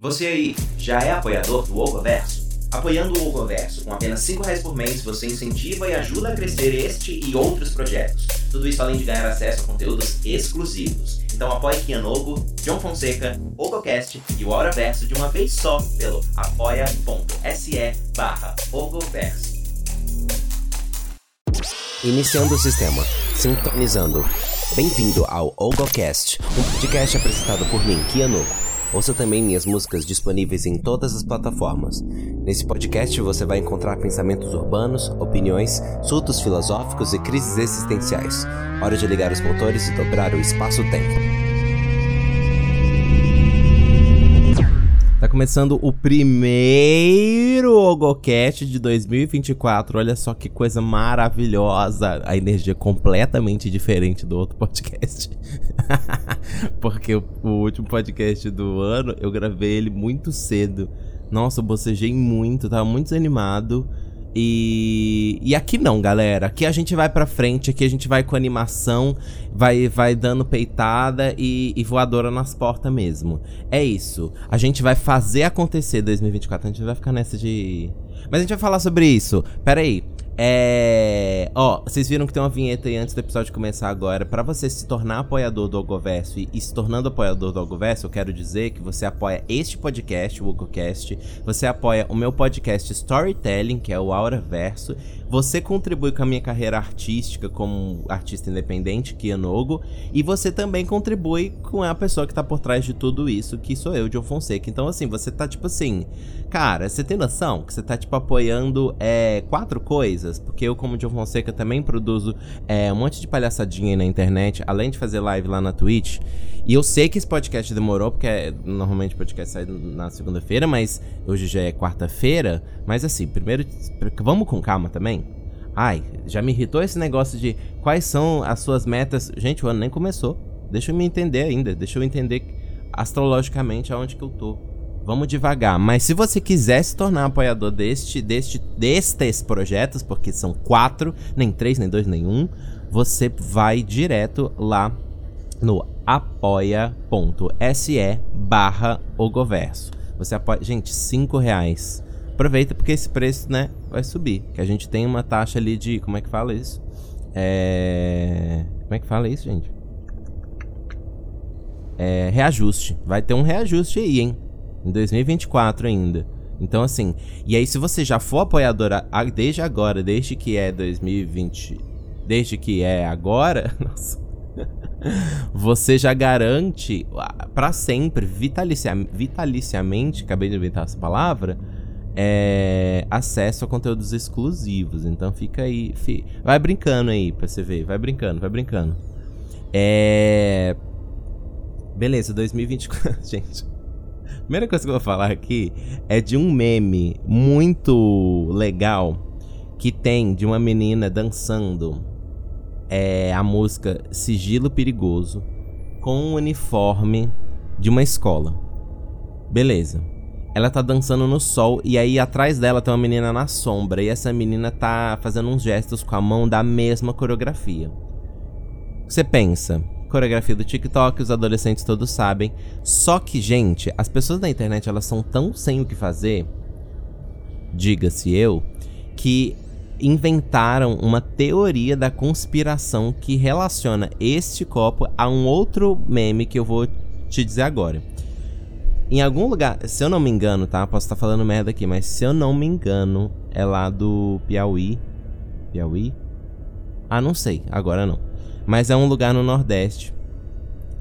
Você aí já é apoiador do Ogoverso? Apoiando o Ogoverso com apenas 5 reais por mês, você incentiva e ajuda a crescer este e outros projetos. Tudo isso além de ganhar acesso a conteúdos exclusivos. Então apoie Kianogo, John Fonseca, Ogocast e o Auraverso de uma vez só pelo apoia.se barra Ogoverso. Iniciando o sistema. Sintonizando. Bem-vindo ao Ogocast, um podcast apresentado por mim, Kianogo. Ouça também minhas músicas disponíveis em todas as plataformas. Nesse podcast você vai encontrar pensamentos urbanos, opiniões, surtos filosóficos e crises existenciais. Hora de ligar os motores e dobrar o espaço-tempo. Tá começando o primeiro Ogocast de 2024. Olha só que coisa maravilhosa. A energia completamente diferente do outro podcast. Porque o, o, último podcast do ano eu gravei ele muito cedo. Nossa, eu bocejei muito, tava muito desanimado. E, e aqui não, galera. Aqui a gente vai pra frente, aqui a gente vai com animação, vai, vai dando peitada e, e voadora nas portas mesmo. É isso. A gente vai fazer acontecer 2024. A gente vai ficar nessa de. Mas a gente vai falar sobre isso. Pera aí. É. Ó, vocês viram que tem uma vinheta aí antes do episódio começar agora. Para você se tornar apoiador do Ogoverso e, e, se tornando apoiador do Ogoverso, eu quero dizer que você apoia este podcast, o Ogocast. Você apoia o meu podcast Storytelling, que é o Aura Verso. Você contribui com a minha carreira artística como artista independente, Kianogo. E você também contribui com a pessoa que tá por trás de tudo isso, que sou eu, John Fonseca. Então, assim, você tá tipo assim. Cara, você tem noção que você tá, tipo, apoiando é, quatro coisas? Porque eu, como John Fonseca, também produzo é, um monte de palhaçadinha aí na internet, além de fazer live lá na Twitch. E eu sei que esse podcast demorou, porque é, normalmente o podcast sai na segunda-feira, mas hoje já é quarta-feira. Mas assim, primeiro, vamos com calma também. Ai, já me irritou esse negócio de quais são as suas metas. Gente, o ano nem começou. Deixa eu me entender ainda. Deixa eu entender astrologicamente aonde que eu tô. Vamos devagar. Mas se você quiser se tornar apoiador deste, deste, destes projetos, porque são quatro, nem três, nem dois, nem um, você vai direto lá no apoia.se barra ogoverso. Você apoia. Gente, cinco reais. Aproveita porque esse preço, né, vai subir. Que a gente tem uma taxa ali de. Como é que fala isso? É. Como é que fala isso, gente? É. Reajuste. Vai ter um reajuste aí, hein? Em 2024 ainda. Então, assim, e aí se você já for apoiadora desde agora, desde que é 2020, desde que é agora, nossa, você já garante para sempre, vitalicia, vitaliciamente, acabei de inventar essa palavra, é, acesso a conteúdos exclusivos. Então fica aí, fi, vai brincando aí pra você ver, vai brincando, vai brincando. É. Beleza, 2024, gente primeira coisa que eu vou falar aqui é de um meme muito legal que tem de uma menina dançando é, a música Sigilo Perigoso com um uniforme de uma escola. Beleza. Ela tá dançando no sol e aí atrás dela tem uma menina na sombra e essa menina tá fazendo uns gestos com a mão da mesma coreografia. Você pensa, coreografia do TikTok, os adolescentes todos sabem. Só que, gente, as pessoas da internet elas são tão sem o que fazer, diga-se eu, que inventaram uma teoria da conspiração que relaciona este copo a um outro meme que eu vou te dizer agora. Em algum lugar, se eu não me engano, tá? Posso estar falando merda aqui, mas se eu não me engano, é lá do Piauí. Piauí? Ah, não sei, agora não. Mas é um lugar no Nordeste.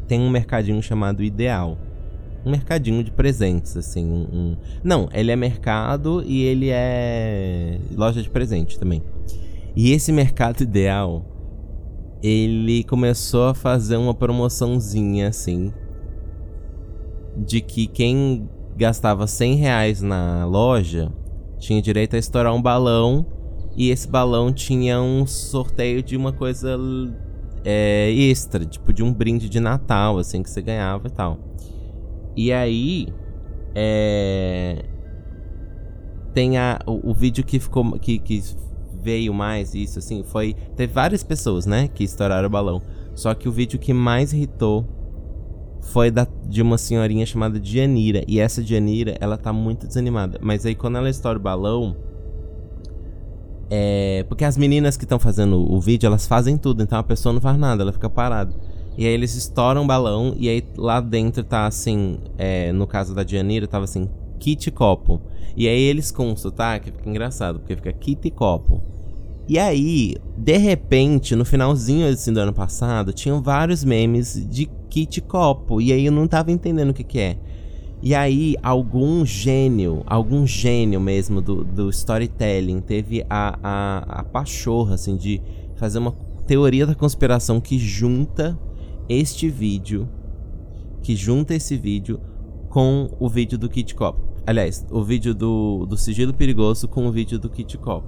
Tem um mercadinho chamado Ideal. Um mercadinho de presentes, assim. Um, um... Não, ele é mercado e ele é loja de presente também. E esse mercado ideal, ele começou a fazer uma promoçãozinha, assim. De que quem gastava 100 reais na loja tinha direito a estourar um balão. E esse balão tinha um sorteio de uma coisa é, extra, tipo de um brinde de Natal, assim, que você ganhava e tal. E aí, é, tem a, o, o, vídeo que ficou, que, que veio mais isso, assim, foi, teve várias pessoas, né, que estouraram o balão. Só que o vídeo que mais irritou foi da, de uma senhorinha chamada Dianira. E essa Dianira, ela tá muito desanimada. Mas aí quando ela estoura o balão. É. Porque as meninas que estão fazendo o vídeo, elas fazem tudo. Então a pessoa não faz nada, ela fica parada. E aí eles estouram o balão. E aí lá dentro tá assim. É, no caso da Dianira, tava assim: kit copo. E aí eles com sotaque, fica engraçado, porque fica kit copo. E aí, de repente, no finalzinho assim, do ano passado, tinham vários memes de kit copo. E aí eu não tava entendendo o que que é. E aí, algum gênio, algum gênio mesmo do, do storytelling teve a, a, a pachorra, assim, de fazer uma teoria da conspiração que junta este vídeo, que junta esse vídeo com o vídeo do Kit Copo. Aliás, o vídeo do, do Sigilo Perigoso com o vídeo do Kit Copo.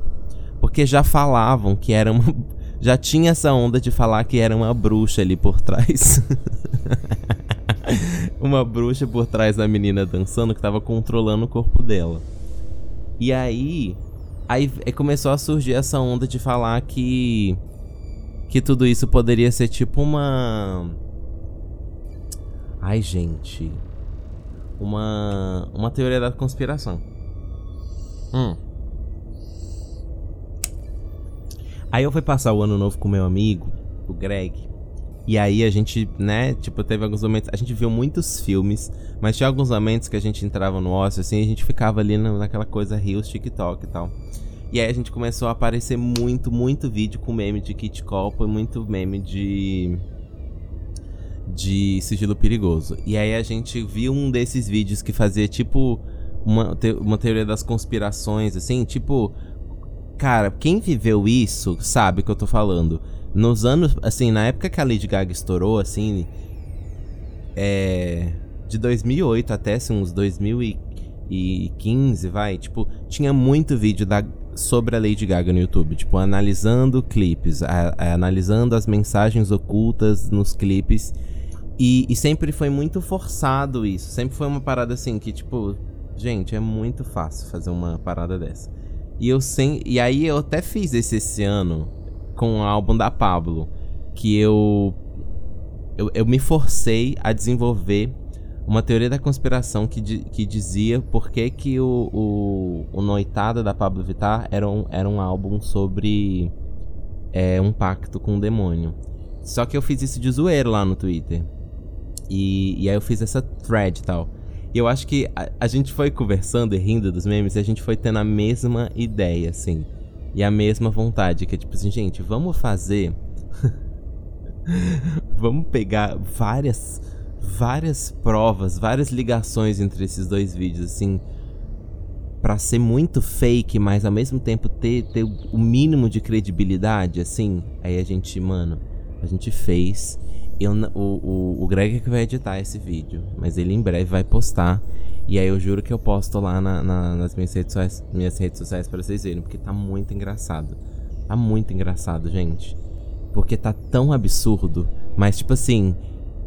Porque já falavam que era uma. Já tinha essa onda de falar que era uma bruxa ali por trás. uma bruxa por trás da menina dançando que tava controlando o corpo dela. E aí. Aí começou a surgir essa onda de falar que. Que tudo isso poderia ser tipo uma. Ai, gente. Uma. Uma teoria da conspiração. Hum. Aí eu fui passar o ano novo com meu amigo, o Greg. E aí a gente, né, tipo, teve alguns momentos. A gente viu muitos filmes, mas tinha alguns momentos que a gente entrava no ócio, assim, e a gente ficava ali naquela coisa rios, TikTok e tal. E aí a gente começou a aparecer muito, muito vídeo com meme de Kit Copa muito meme de. de sigilo perigoso. E aí a gente viu um desses vídeos que fazia tipo. Uma, te uma teoria das conspirações, assim, tipo Cara, quem viveu isso sabe o que eu tô falando. Nos anos, assim, na época que a Lady Gaga estourou, assim, é. De 2008 até assim, uns 2015, vai, tipo, tinha muito vídeo da, sobre a Lady Gaga no YouTube, tipo, analisando clipes, a, a, analisando as mensagens ocultas nos clipes. E, e sempre foi muito forçado isso. Sempre foi uma parada assim que, tipo, gente, é muito fácil fazer uma parada dessa. E eu sem, e aí eu até fiz esse esse ano com o álbum da Pablo, que eu eu, eu me forcei a desenvolver uma teoria da conspiração que, que dizia por que, que o, o, o Noitada da Pablo Vittar era um, era um álbum sobre é, um pacto com o demônio. Só que eu fiz isso de zoeiro lá no Twitter. E, e aí eu fiz essa thread e tal. E eu acho que a, a, gente foi conversando e rindo dos memes e a gente foi tendo a mesma ideia, assim. E a mesma vontade, que é tipo assim, gente, vamos fazer. vamos pegar várias. Várias provas, várias ligações entre esses dois vídeos, assim. Pra ser muito fake, mas ao mesmo tempo ter, ter o mínimo de credibilidade, assim. Aí a gente, mano, a gente fez. Eu, o, o, o Greg é que vai editar esse vídeo, mas ele em breve vai postar. E aí eu juro que eu posto lá na, na, nas minhas redes sociais, minhas redes sociais para vocês verem, porque tá muito engraçado. Tá muito engraçado, gente. Porque tá tão absurdo, mas tipo assim,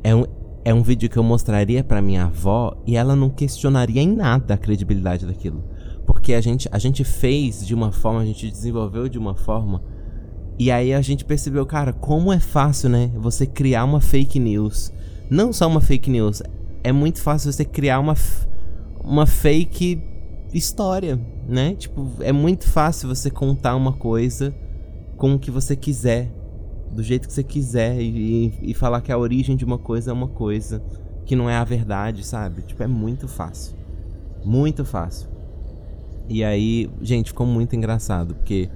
é um, é um vídeo que eu mostraria para minha avó e ela não questionaria em nada a credibilidade daquilo. Porque a gente, a gente fez de uma forma, a gente desenvolveu de uma forma e aí a gente percebeu, cara, como é fácil, né? Você criar uma fake news. Não só uma fake news, é muito fácil você criar uma, uma fake história, né? Tipo, é muito fácil você contar uma coisa com o que você quiser, do jeito que você quiser, e, e falar que a origem de uma coisa é uma coisa que não é a verdade, sabe? Tipo, é muito fácil. Muito fácil. E aí, gente, ficou muito engraçado, porque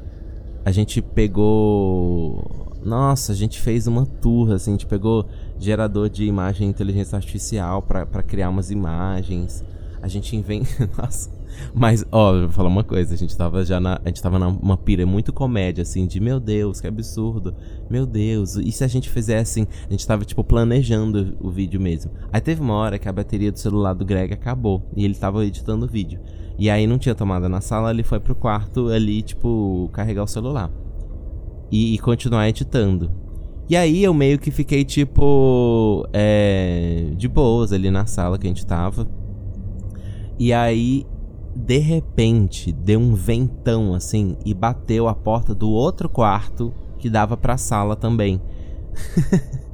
a gente pegou. Nossa, a gente fez uma tour, assim, a gente pegou gerador de imagem inteligência artificial para criar umas imagens. A gente inventa. Nossa. Mas, ó, vou falar uma coisa, a gente tava já na. A gente tava numa pira muito comédia, assim, de meu Deus, que absurdo. Meu Deus, e se a gente fizesse assim? A gente tava, tipo, planejando o vídeo mesmo. Aí teve uma hora que a bateria do celular do Greg acabou. E ele tava editando o vídeo. E aí não tinha tomada na sala, ele foi pro quarto ali, tipo, carregar o celular. E, e continuar editando. E aí eu meio que fiquei, tipo, é, de boas ali na sala que a gente tava. E aí, de repente, deu um ventão assim e bateu a porta do outro quarto que dava pra sala também.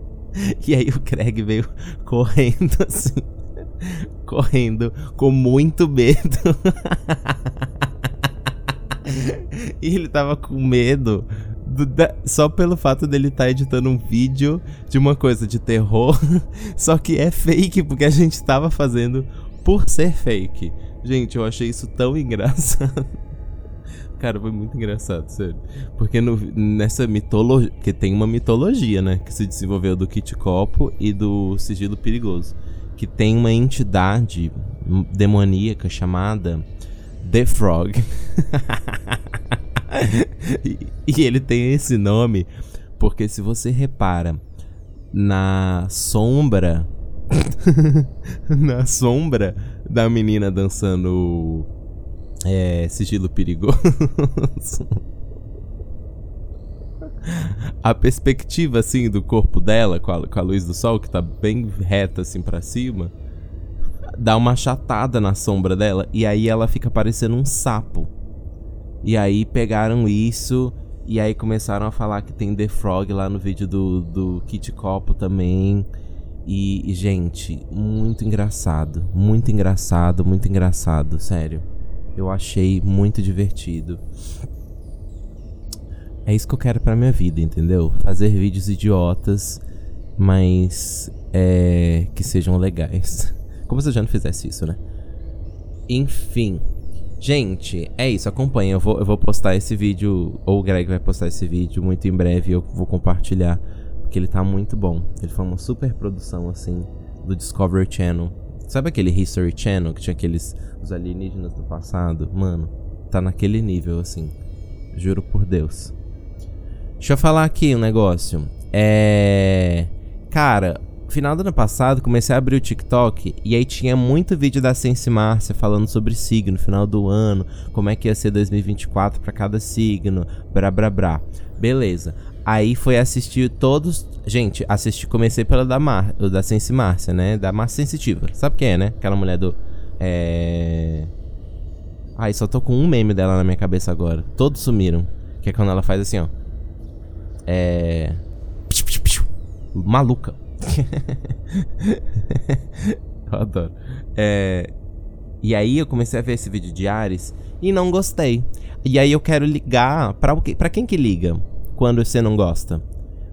E aí o Craig veio correndo assim. Correndo com muito medo. e ele tava com medo do, da, só pelo fato dele estar tá editando um vídeo de uma coisa de terror, só que é fake porque a gente tava fazendo por ser fake. Gente, eu achei isso tão engraçado. Cara, foi muito engraçado, sério. Porque no, nessa mitologia. Que tem uma mitologia, né? Que se desenvolveu do Kit Copo e do Sigilo Perigoso. Que tem uma entidade demoníaca chamada The Frog. e, e ele tem esse nome porque se você repara na sombra. na sombra da menina dançando é, sigilo perigoso. a perspectiva assim do corpo dela com a, com a luz do sol que tá bem reta assim para cima dá uma chatada na sombra dela e aí ela fica parecendo um sapo. E aí pegaram isso e aí começaram a falar que tem The Frog lá no vídeo do, do Kit Copo também. E, gente, muito engraçado. Muito engraçado, muito engraçado, sério. Eu achei muito divertido. É isso que eu quero pra minha vida, entendeu? Fazer vídeos idiotas, mas é, que sejam legais. Como se eu já não fizesse isso, né? Enfim. Gente, é isso, acompanha. Eu vou, eu vou postar esse vídeo, ou o Greg vai postar esse vídeo muito em breve. Eu vou compartilhar, porque ele tá muito bom. Ele foi uma super produção, assim, do Discovery Channel. Sabe aquele History Channel que tinha aqueles os alienígenas do passado? Mano, tá naquele nível, assim. Juro por Deus. Deixa eu falar aqui um negócio. É. Cara, final do ano passado, comecei a abrir o TikTok e aí tinha muito vídeo da Sense Márcia falando sobre signo, final do ano, como é que ia ser 2024 para cada signo, brá brá brá. Beleza. Aí foi assistir todos. Gente, assisti, comecei pela da Mar, da Sense Márcia, né? Da Márcia Sensitiva. Sabe quem é, né? Aquela mulher do. É. Ai, só tô com um meme dela na minha cabeça agora. Todos sumiram. Que é quando ela faz assim, ó. É. Maluca. eu adoro. É... E aí eu comecei a ver esse vídeo de Ares e não gostei. E aí eu quero ligar para para quem que liga quando você não gosta?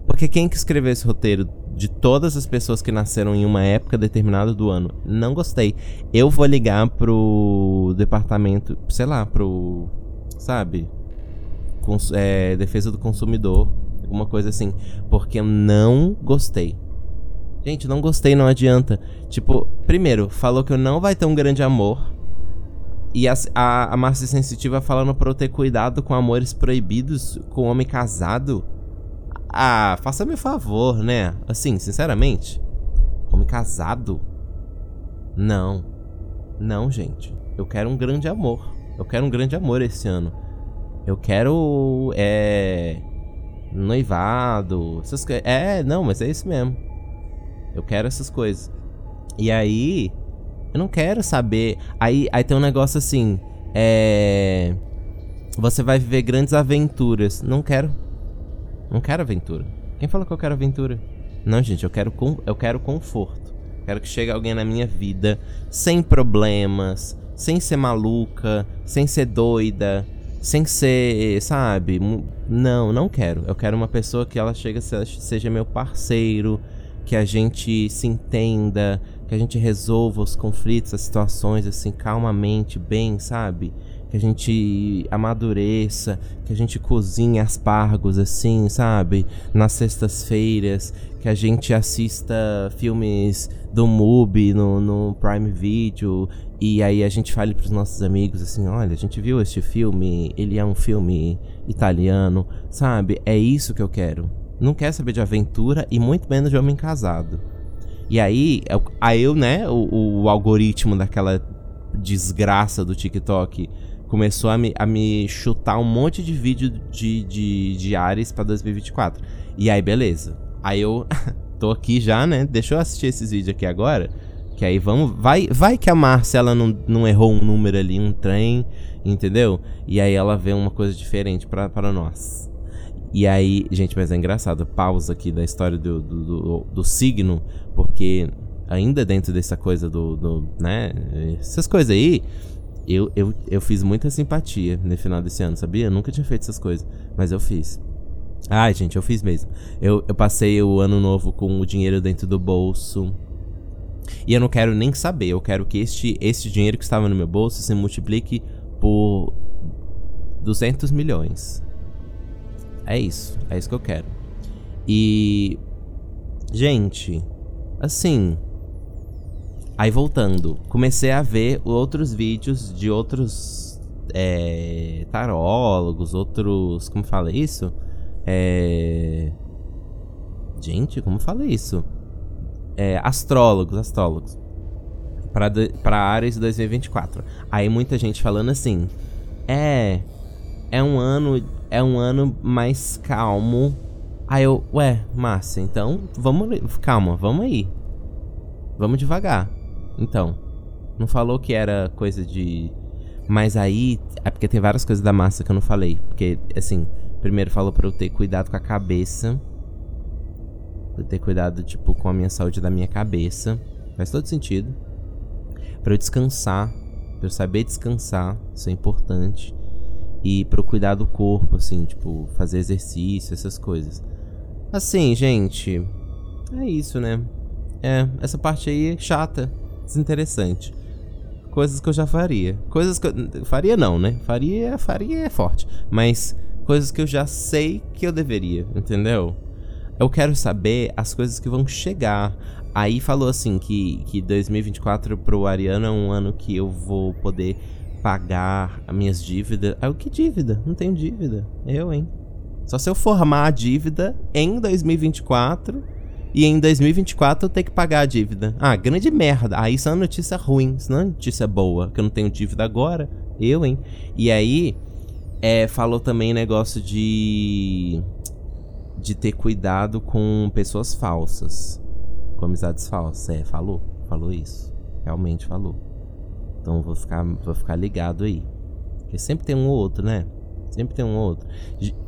Porque quem que escreveu esse roteiro de todas as pessoas que nasceram em uma época determinada do ano, não gostei. Eu vou ligar pro departamento, sei lá, pro sabe, Cons é, defesa do consumidor, alguma coisa assim, porque eu não gostei. Gente, não gostei, não adianta. Tipo, primeiro, falou que eu não vai ter um grande amor. E a, a, a Márcia Sensitiva falando pra eu ter cuidado com amores proibidos com homem casado. Ah, faça-me favor, né? Assim, sinceramente. Homem casado? Não. Não, gente. Eu quero um grande amor. Eu quero um grande amor esse ano. Eu quero. É. Noivado. Essas coisas. É, não, mas é isso mesmo. Eu quero essas coisas. E aí, eu não quero saber. Aí, aí tem um negócio assim. É. Você vai viver grandes aventuras. Não quero. Não quero aventura. Quem falou que eu quero aventura? Não, gente, eu quero, com... eu quero conforto. Quero que chegue alguém na minha vida sem problemas, sem ser maluca, sem ser doida, sem ser, sabe? Não, não quero. Eu quero uma pessoa que ela chega seja meu parceiro, que a gente se entenda, que a gente resolva os conflitos, as situações assim calmamente, bem, sabe? Que a gente amadureça, que a gente cozinhe aspargos assim, sabe? Nas sextas-feiras, que a gente assista filmes do MUBI no, no Prime Video e aí a gente fale para os nossos amigos assim, olha, a gente viu este filme, ele é um filme italiano, sabe? É isso que eu quero não quer saber de aventura e muito menos de homem casado. E aí, aí eu, né, o, o algoritmo daquela desgraça do TikTok começou a me, a me chutar um monte de vídeo de, de, de Ares pra 2024. E aí, beleza. Aí eu tô aqui já, né? Deixa eu assistir esses vídeos aqui agora. Que aí vamos. Vai, vai que a Márcia ela não, não errou um número ali, um trem, entendeu? E aí ela vê uma coisa diferente para nós. E aí, gente, mas é engraçado, pausa aqui da história do, do, do, do signo, porque ainda dentro dessa coisa do, do, né, essas coisas aí, eu, eu, eu fiz muita simpatia no final desse ano, sabia? Eu nunca tinha feito essas coisas, mas eu fiz. Ai, gente, eu fiz mesmo. Eu, eu passei o ano novo com o dinheiro dentro do bolso. E eu não quero nem saber, eu quero que este, este dinheiro que estava no meu bolso se multiplique por 200 milhões. É isso, é isso que eu quero. E. Gente, assim. Aí voltando, comecei a ver outros vídeos de outros é, tarólogos, outros. Como fala isso? É. Gente, como fala isso? É, astrólogos, astrólogos. Pra Ares 2024. Aí muita gente falando assim. É. É um ano. É um ano mais calmo. Aí eu, ué, Márcia, então vamos. Calma, vamos aí. Vamos devagar. Então. Não falou que era coisa de. Mas aí. É porque tem várias coisas da massa que eu não falei. Porque, assim, primeiro falou pra eu ter cuidado com a cabeça. Pra eu ter cuidado, tipo, com a minha saúde da minha cabeça. Faz todo sentido. Pra eu descansar. Pra eu saber descansar. Isso é importante. E eu cuidar do corpo, assim, tipo, fazer exercício, essas coisas. Assim, gente. É isso, né? É, essa parte aí é chata, desinteressante. Coisas que eu já faria. Coisas que eu. Faria não, né? Faria, faria é forte. Mas coisas que eu já sei que eu deveria, entendeu? Eu quero saber as coisas que vão chegar. Aí falou assim que, que 2024 pro Ariano é um ano que eu vou poder pagar as minhas dívidas. Aí o que dívida? Não tenho dívida. Eu, hein? Só se eu formar a dívida em 2024 e em 2024 eu ter que pagar a dívida. Ah, grande merda. Aí isso é uma notícia ruim, isso não é uma notícia boa, que eu não tenho dívida agora. Eu, hein? E aí, é, falou também negócio de. de ter cuidado com pessoas falsas. Com amizades falsas. É, falou. Falou isso. Realmente falou. Então vou ficar, vou ficar ligado aí. Porque sempre tem um ou outro, né? Sempre tem um ou outro.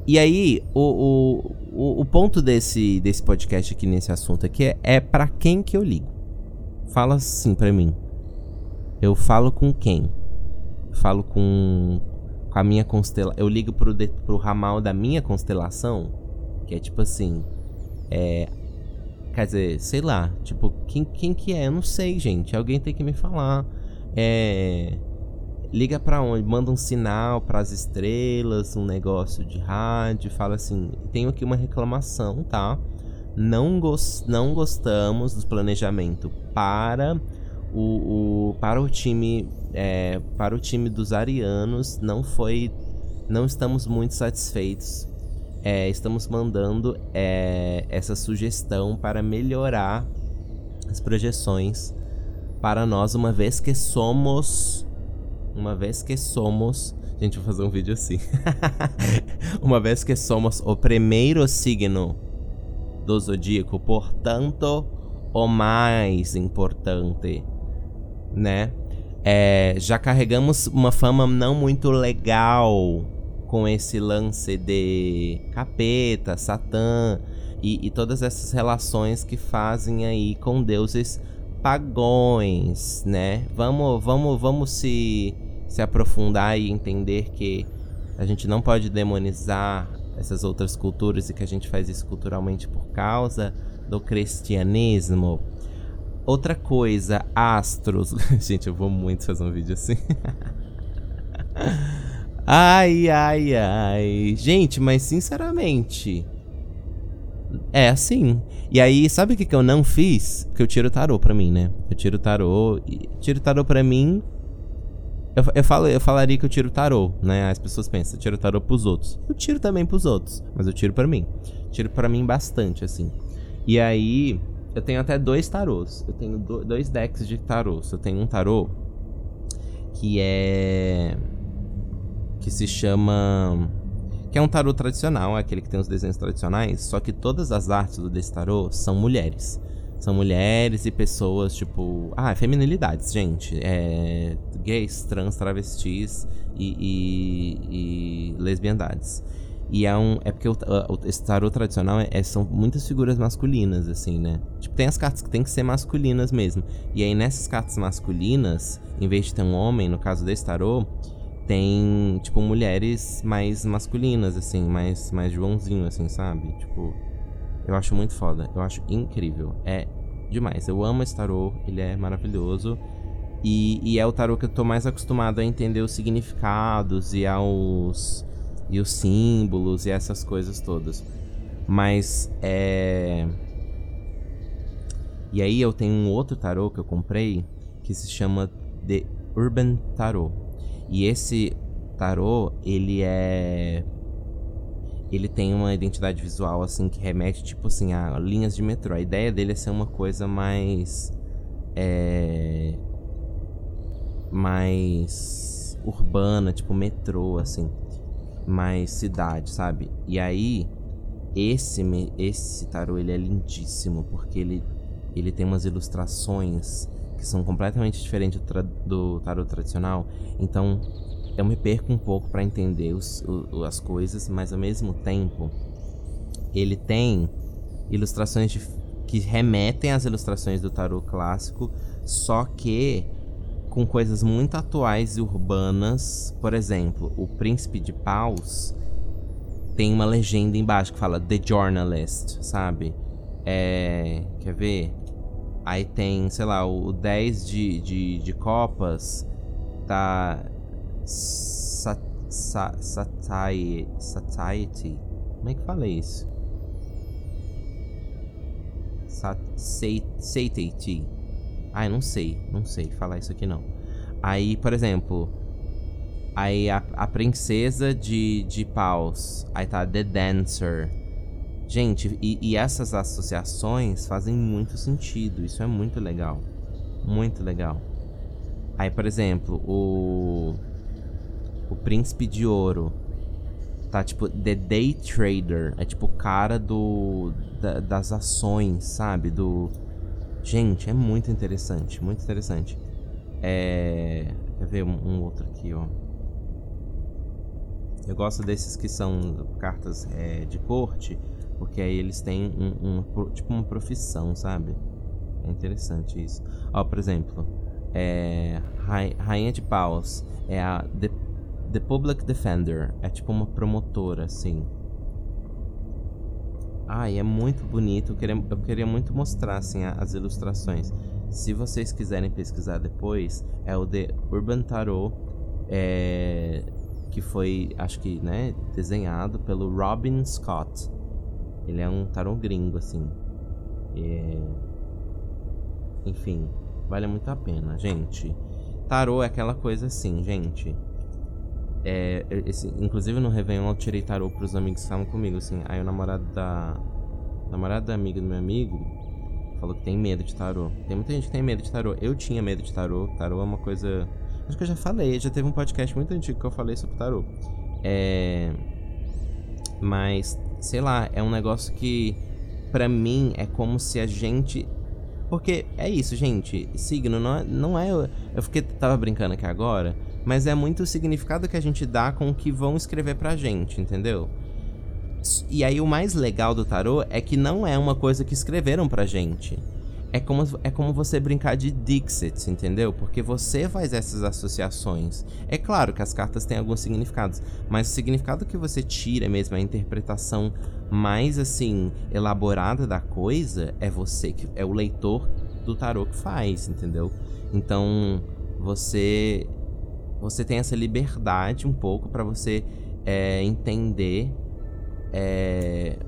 E aí, o, o, o, ponto desse, desse podcast aqui nesse assunto aqui é, é para quem que eu ligo. Fala assim para mim. Eu falo com quem? Falo com, com a minha constelação. Eu ligo pro, de, pro ramal da minha constelação. Que é tipo assim. É. Quer dizer, sei lá. Tipo, quem, quem que é? Eu não sei, gente. Alguém tem que me falar. É liga para onde? Manda um sinal para as estrelas, um negócio de rádio, fala assim: tenho aqui uma reclamação, tá? Não, gos não gostamos do planejamento para o, o para o time é, para o time dos arianos não foi não estamos muito satisfeitos é, estamos mandando é, essa sugestão para melhorar as projeções para nós uma vez que somos uma vez que somos. Gente, vou fazer um vídeo assim. uma vez que somos o primeiro signo do zodíaco, portanto, o mais importante, né? É, já carregamos uma fama não muito legal com esse lance de capeta, satã e, e todas essas relações que fazem aí com deuses pagões, né? Vamos, vamos, vamos se, se aprofundar e entender que a gente não pode demonizar essas outras culturas e que a gente faz isso culturalmente por causa do cristianismo. Outra coisa, astros. gente, eu vou muito fazer um vídeo assim. ai, ai, ai. Gente, mas sinceramente, é assim. E aí, sabe o que, que eu não fiz? Que eu tiro o tarô pra mim, né? Eu tiro o tarô. E tiro o tarô pra mim. Eu, eu, falo, eu falaria que eu tiro o tarô, né? As pessoas pensam, tiro o tarô pros outros. Eu tiro também pros outros, mas eu tiro pra mim. Tiro pra mim bastante, assim. E aí, eu tenho até dois tarôs. Eu tenho do, dois decks de tarôs. Eu tenho um tarô que é. que se chama que é um tarô tradicional, é aquele que tem os desenhos tradicionais, só que todas as artes do desse tarô são mulheres. São mulheres e pessoas, tipo. Ah, feminilidades, gente. É. Gays, trans, travestis e, e, e lesbiandades. E é um. É porque o, o, esse tarô tradicional é, é, são muitas figuras masculinas, assim, né? Tipo, tem as cartas que tem que ser masculinas mesmo. E aí nessas cartas masculinas, em vez de ter um homem, no caso desse tarô, tem, tipo, mulheres mais masculinas, assim, mais, mais Joãozinho, assim, sabe? Tipo, eu acho muito foda. Eu acho incrível. É demais. Eu amo esse tarô, ele é maravilhoso. E, e é o tarô que eu tô mais acostumado a entender os significados e aos e os símbolos e essas coisas todas. Mas é. E aí eu tenho um outro tarô que eu comprei que se chama The Urban Tarot. E esse tarô, ele é ele tem uma identidade visual assim que remete tipo assim a linhas de metrô. A ideia dele é ser uma coisa mais é mais urbana, tipo metrô assim mais cidade, sabe? E aí esse esse tarô ele é lindíssimo porque ele ele tem umas ilustrações que são completamente diferentes do, do tarô tradicional. Então eu me perco um pouco para entender os, o, as coisas, mas ao mesmo tempo ele tem ilustrações de, que remetem às ilustrações do tarô clássico, só que com coisas muito atuais e urbanas. Por exemplo, o Príncipe de Paus tem uma legenda embaixo que fala The Journalist, sabe? É. Quer ver? Aí tem, sei lá, o 10 de, de, de copas tá. Sa, sati, satiety. Como é que fala isso? Sat, satiety. Ai, não sei, não sei falar isso aqui não. Aí, por exemplo, aí a, a princesa de, de paus, aí tá The Dancer. Gente, e, e essas associações fazem muito sentido, isso é muito legal. Muito legal. Aí, por exemplo, o. O Príncipe de Ouro. Tá tipo The Day Trader. É tipo o cara do. Da, das ações, sabe? Do Gente, é muito interessante, muito interessante. É... Quer ver um, um outro aqui, ó. Eu gosto desses que são cartas é, de corte, porque aí eles têm um, um, tipo uma profissão, sabe? É interessante isso. Ó, por exemplo, é, Rainha de Paus é a The, The Public Defender, é tipo uma promotora, assim. Ai, é muito bonito. Eu queria, eu queria muito mostrar assim, as ilustrações. Se vocês quiserem pesquisar depois, é o The Urban Tarot, é, que foi, acho que, né, desenhado pelo Robin Scott. Ele é um tarot gringo, assim. É... Enfim, vale muito a pena, gente. Tarot é aquela coisa assim, gente. É, esse, inclusive no Réveillon eu tirei tarô pros amigos que estavam comigo, assim. Aí o namorado da. namorado da amiga do meu amigo falou que tem medo de tarô. Tem muita gente que tem medo de tarô. Eu tinha medo de tarô. Tarô é uma coisa. Acho que eu já falei, já teve um podcast muito antigo que eu falei sobre tarô. É. Mas, sei lá, é um negócio que para mim é como se a gente. Porque é isso, gente. Signo não é. Não é eu fiquei, tava brincando aqui agora mas é muito o significado que a gente dá com o que vão escrever pra gente, entendeu? E aí o mais legal do tarô é que não é uma coisa que escreveram pra gente. É como, é como você brincar de Dixit, entendeu? Porque você faz essas associações. É claro que as cartas têm alguns significados, mas o significado que você tira mesmo, a interpretação mais assim elaborada da coisa, é você que é o leitor do tarô que faz, entendeu? Então, você você tem essa liberdade um pouco para você é, entender. É...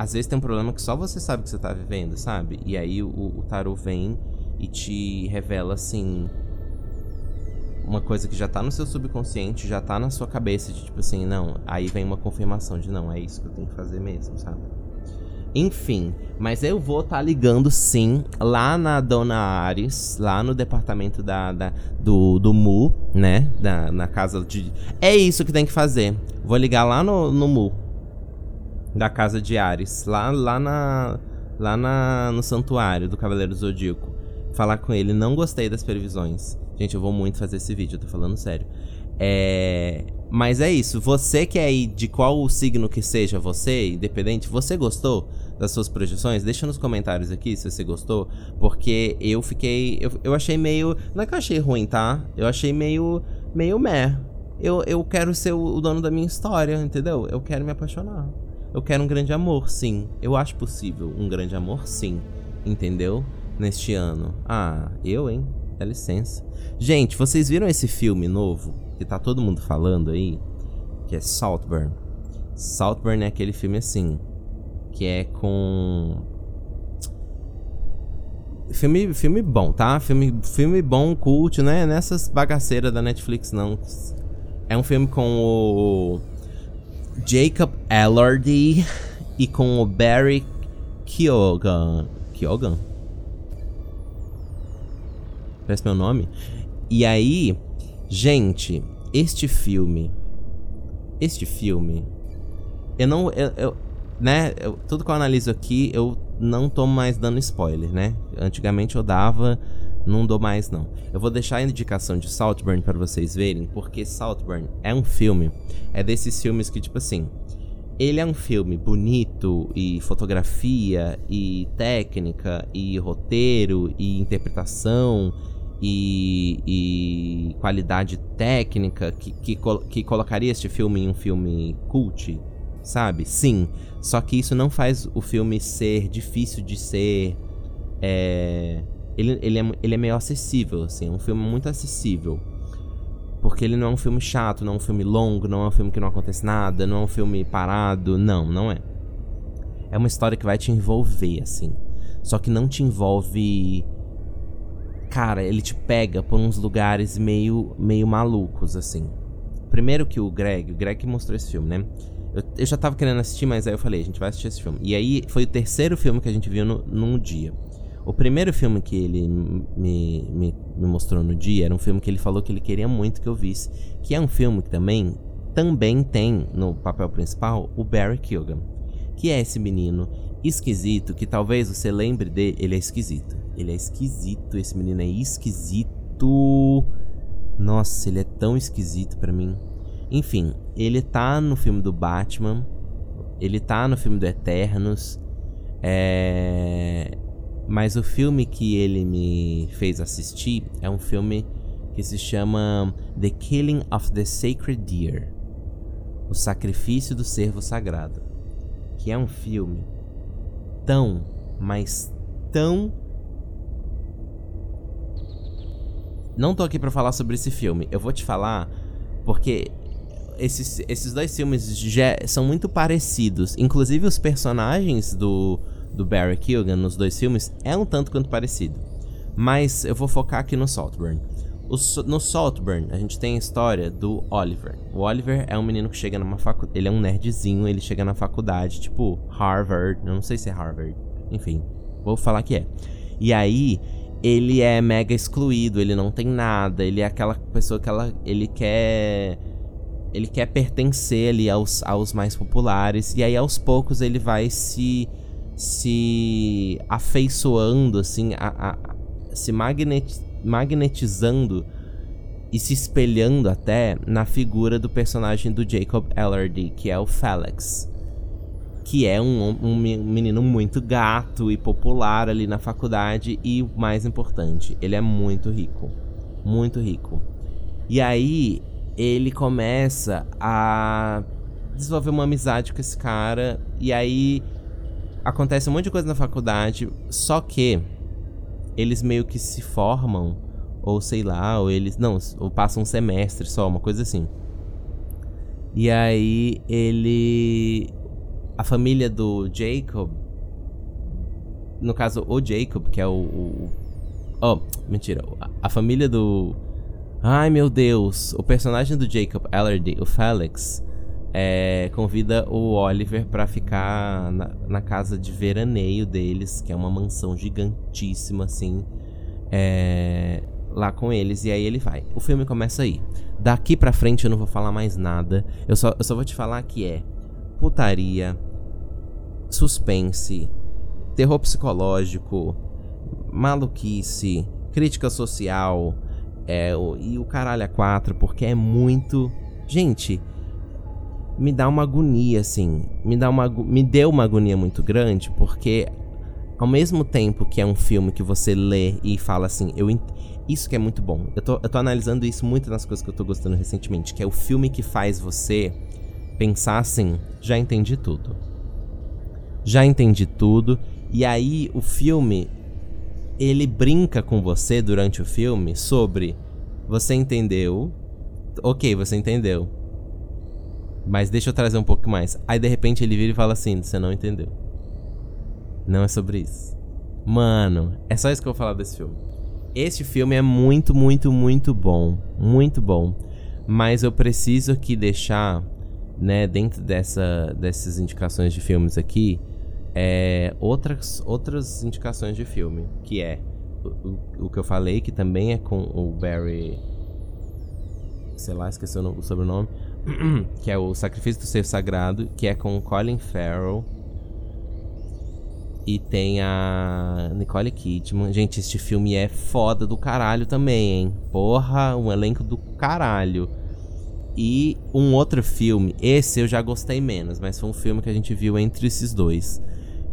Às vezes tem um problema que só você sabe que você tá vivendo, sabe? E aí o, o vem e te revela assim. Uma coisa que já tá no seu subconsciente, já tá na sua cabeça, de tipo assim, não. Aí vem uma confirmação de não, é isso que eu tenho que fazer mesmo, sabe? Enfim, mas eu vou estar tá ligando sim lá na Dona Ares, lá no departamento da, da do, do MU, né? Da, na casa de. É isso que tem que fazer. Vou ligar lá no, no MU. Da casa de Ares. Lá, lá, na, lá na, no santuário do Cavaleiro Zodíaco. Falar com ele. Não gostei das previsões. Gente, eu vou muito fazer esse vídeo, eu tô falando sério. É. Mas é isso, você que é aí de qual signo que seja você, independente, você gostou das suas projeções? Deixa nos comentários aqui se você gostou, porque eu fiquei. Eu, eu achei meio. Não é que eu achei ruim, tá? Eu achei meio. meio meh. Eu, eu quero ser o, o dono da minha história, entendeu? Eu quero me apaixonar. Eu quero um grande amor, sim. Eu acho possível um grande amor, sim. Entendeu? Neste ano. Ah, eu, hein? Dá licença. Gente, vocês viram esse filme novo? Que tá todo mundo falando aí? Que é Saltburn. Saltburn é aquele filme assim. Que é com. Filme, filme bom, tá? Filme, filme bom, cult, né? Nessas bagaceiras da Netflix, não. É um filme com o Jacob Elordi e com o Barry Keoghan. Keoghan? Parece meu nome. E aí, gente, este filme. Este filme. Eu não. Eu, eu né? Eu, tudo que eu analiso aqui, eu não tô mais dando spoiler, né? Antigamente eu dava. Não dou mais, não. Eu vou deixar a indicação de Saltburn para vocês verem, porque Saltburn é um filme. É desses filmes que, tipo assim. Ele é um filme bonito e fotografia e técnica e roteiro e interpretação e, e qualidade técnica que, que, que colocaria este filme em um filme cult, sabe? Sim. Só que isso não faz o filme ser difícil de ser. É ele, ele, é, ele é meio acessível, assim, é um filme muito acessível. Porque ele não é um filme chato, não é um filme longo, não é um filme que não acontece nada, não é um filme parado. Não, não é. É uma história que vai te envolver, assim. Só que não te envolve. Cara, ele te pega por uns lugares meio, meio malucos, assim. Primeiro que o Greg, o Greg que mostrou esse filme, né? Eu, eu, já tava querendo assistir, mas aí eu falei, a gente vai assistir esse filme. E aí foi o terceiro filme que a gente viu no, num dia. O primeiro filme que ele me, me, me, mostrou no dia era um filme que ele falou que ele queria muito que eu visse. Que é um filme que também, também tem no papel principal o Barry Keoghan. Que é esse menino esquisito que talvez você lembre dele. Ele é esquisito. Ele é esquisito. Esse menino é esquisito. Nossa, ele é tão esquisito para mim. Enfim, ele tá no filme do Batman. Ele tá no filme do Eternos. É mas o filme que ele me fez assistir é um filme que se chama The Killing of the Sacred Deer O Sacrifício do Cervo Sagrado. Que é um filme tão, mas tão. Não tô aqui para falar sobre esse filme. Eu vou te falar porque esses, esses dois filmes já são muito parecidos. Inclusive os personagens do do Barry Keoghan nos dois filmes é um tanto quanto parecido. Mas eu vou focar aqui no Saltburn. O, no Saltburn, a gente tem a história do Oliver. O Oliver é um menino que chega numa faculdade. Ele é um nerdzinho, ele chega na faculdade, tipo Harvard. Eu não sei se é Harvard. Enfim, vou falar que é. E aí, ele é mega excluído, ele não tem nada, ele é aquela pessoa que ela, ele quer ele quer pertencer ali aos, aos mais populares e aí aos poucos ele vai se se afeiçoando, assim, a, a, se magnet, magnetizando e se espelhando até na figura do personagem do Jacob Ellerdy, que é o Felix. Que é um, um menino muito gato e popular ali na faculdade, e o mais importante, ele é muito rico. Muito rico. E aí ele começa a desenvolver uma amizade com esse cara, e aí acontece um monte de coisa na faculdade, só que eles meio que se formam, ou sei lá, ou eles. Não, ou passam um semestre só, uma coisa assim. E aí ele. A família do Jacob. No caso, o Jacob, que é o. o oh, mentira. A família do. Ai meu Deus! O personagem do Jacob Ellerdy, o Felix é, convida o Oliver para ficar na, na, casa de veraneio deles, que é uma mansão gigantíssima, assim, é, lá com eles. E aí ele vai. O filme começa aí. Daqui pra frente eu não vou falar mais nada. Eu só, eu só vou te falar que é putaria, suspense, terror psicológico, maluquice, crítica social É, o, e o caralho a quatro, porque é muito. Gente, me dá uma agonia, assim. Me, dá uma, me deu uma agonia muito grande, porque ao mesmo tempo que é um filme que você lê e fala assim, eu isso que é muito bom. Eu tô, eu tô analisando isso muito nas coisas que eu tô gostando recentemente, que é o filme que faz você pensar assim, já entendi tudo. Já entendi tudo. E aí o filme ele brinca com você durante o filme sobre você entendeu. OK, você entendeu. Mas deixa eu trazer um pouco mais. Aí de repente ele vira e fala assim: "Você não entendeu". Não é sobre isso. Mano, é só isso que eu vou falar desse filme. Este filme é muito, muito, muito bom. Muito bom. Mas eu preciso aqui deixar, né, dentro dessa, dessas indicações de filmes aqui, é, outras, outras indicações de filme. Que é o, o, que eu falei, que também é com o Barry. Sei lá, esqueci o, o sobrenome. que é o Sacrifício do Ser Sagrado, que é com Colin Farrell e tem a Nicole Kidman. Gente, este filme é foda do caralho também, hein? Porra, um elenco do caralho. E um outro filme, esse eu já gostei menos, mas foi um filme que a gente viu entre esses dois,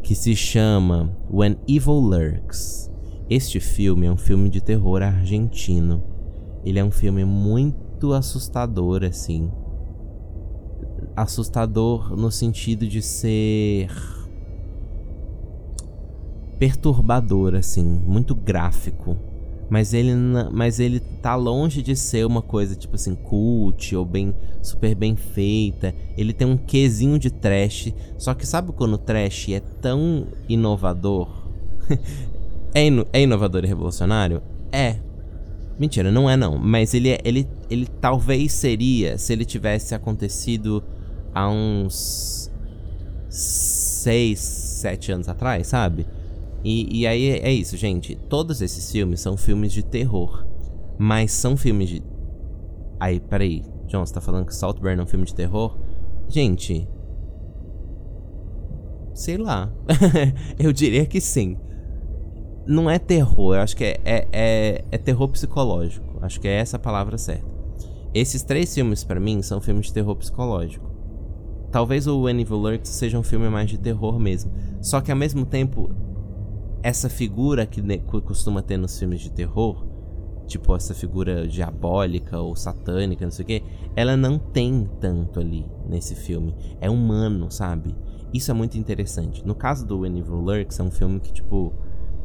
que se chama When Evil Lurks. Este filme é um filme de terror argentino. Ele é um filme muito assustador, assim. Assustador no sentido de ser perturbador, assim, muito gráfico. Mas ele, mas ele tá longe de ser uma coisa tipo assim, cult ou bem super bem feita. Ele tem um quesinho de trash. Só que sabe quando o trash é tão inovador? é, ino é inovador e revolucionário? É. Mentira, não é não. Mas ele, é, ele, ele talvez seria se ele tivesse acontecido há uns 6, 7 anos atrás, sabe? E, e aí é isso, gente. Todos esses filmes são filmes de terror. Mas são filmes de. Aí, peraí. John, você tá falando que Saltburn é um filme de terror? Gente. Sei lá. eu diria que sim. Não é terror, eu acho que é, é, é, é terror psicológico. Acho que é essa a palavra certa. Esses três filmes, para mim, são filmes de terror psicológico. Talvez o When Evil Lurks seja um filme mais de terror mesmo. Só que ao mesmo tempo, essa figura que costuma ter nos filmes de terror, tipo essa figura diabólica ou satânica, não sei o que, ela não tem tanto ali nesse filme. É humano, sabe? Isso é muito interessante. No caso do When Evil Lurks, é um filme que, tipo,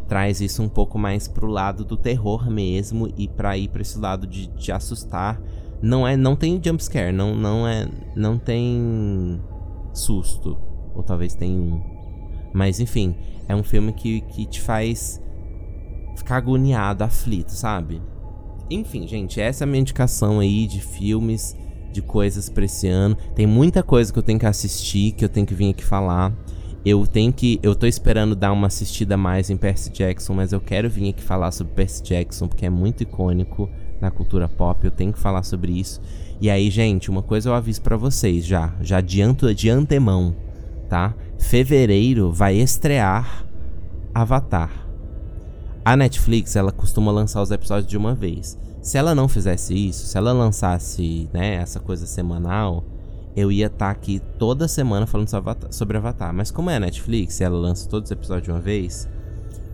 traz isso um pouco mais pro lado do terror mesmo e pra ir pra esse lado de, de assustar. Não é, não tem jump scare, não, não é, não tem susto, ou talvez tenha um. Mas enfim, é um filme que, que te faz ficar agoniado, aflito, sabe? Enfim, gente, essa é a minha indicação aí de filmes, de coisas pra esse ano. Tem muita coisa que eu tenho que assistir, que eu tenho que vir aqui falar. Eu tenho que. Eu tô esperando dar uma assistida mais em Percy Jackson, mas eu quero vir aqui falar sobre Percy Jackson, porque é muito icônico na cultura pop. Eu tenho que falar sobre isso. E aí, gente, uma coisa eu aviso para vocês já. Já adianto de antemão, tá? fevereiro vai estrear Avatar. A Netflix, ela costuma lançar os episódios de uma vez. Se ela não fizesse isso, se ela lançasse, né, essa coisa semanal, eu ia estar tá aqui toda semana falando sobre Avatar. Mas como é a Netflix, ela lança todos os episódios de uma vez,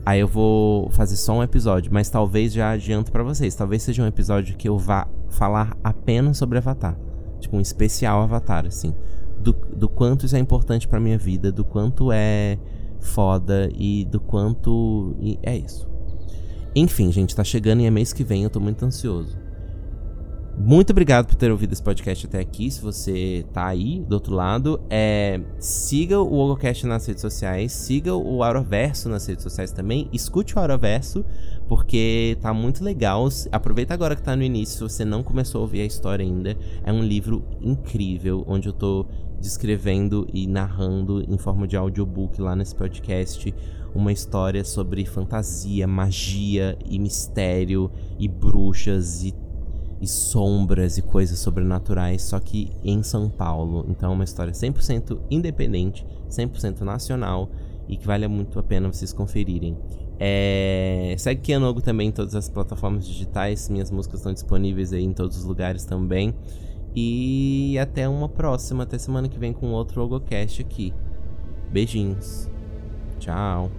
aí eu vou fazer só um episódio, mas talvez já adianto para vocês, talvez seja um episódio que eu vá falar apenas sobre Avatar, tipo um especial Avatar assim do, do quanto isso é importante pra minha vida, do quanto é foda e do quanto. E é isso. Enfim, gente, tá chegando e é mês que vem, eu tô muito ansioso. Muito obrigado por ter ouvido esse podcast até aqui. Se você tá aí do outro lado, é, siga o Holocast nas redes sociais, siga o Auroverso nas redes sociais também, escute o Auroverso, porque tá muito legal. Aproveita agora que tá no início, se você não começou a ouvir a história ainda. É um livro incrível, onde eu tô descrevendo e narrando em forma de audiobook lá nesse podcast uma história sobre fantasia, magia e mistério e bruxas e, e sombras e coisas sobrenaturais, só que em São Paulo. Então é uma história 100% independente, 100% nacional e que vale muito a pena vocês conferirem. É... Segue Kianogo também em todas as plataformas digitais. Minhas músicas estão disponíveis aí em todos os lugares também. E até uma próxima, até semana que vem com outro Ogocast aqui. Beijinhos. Tchau.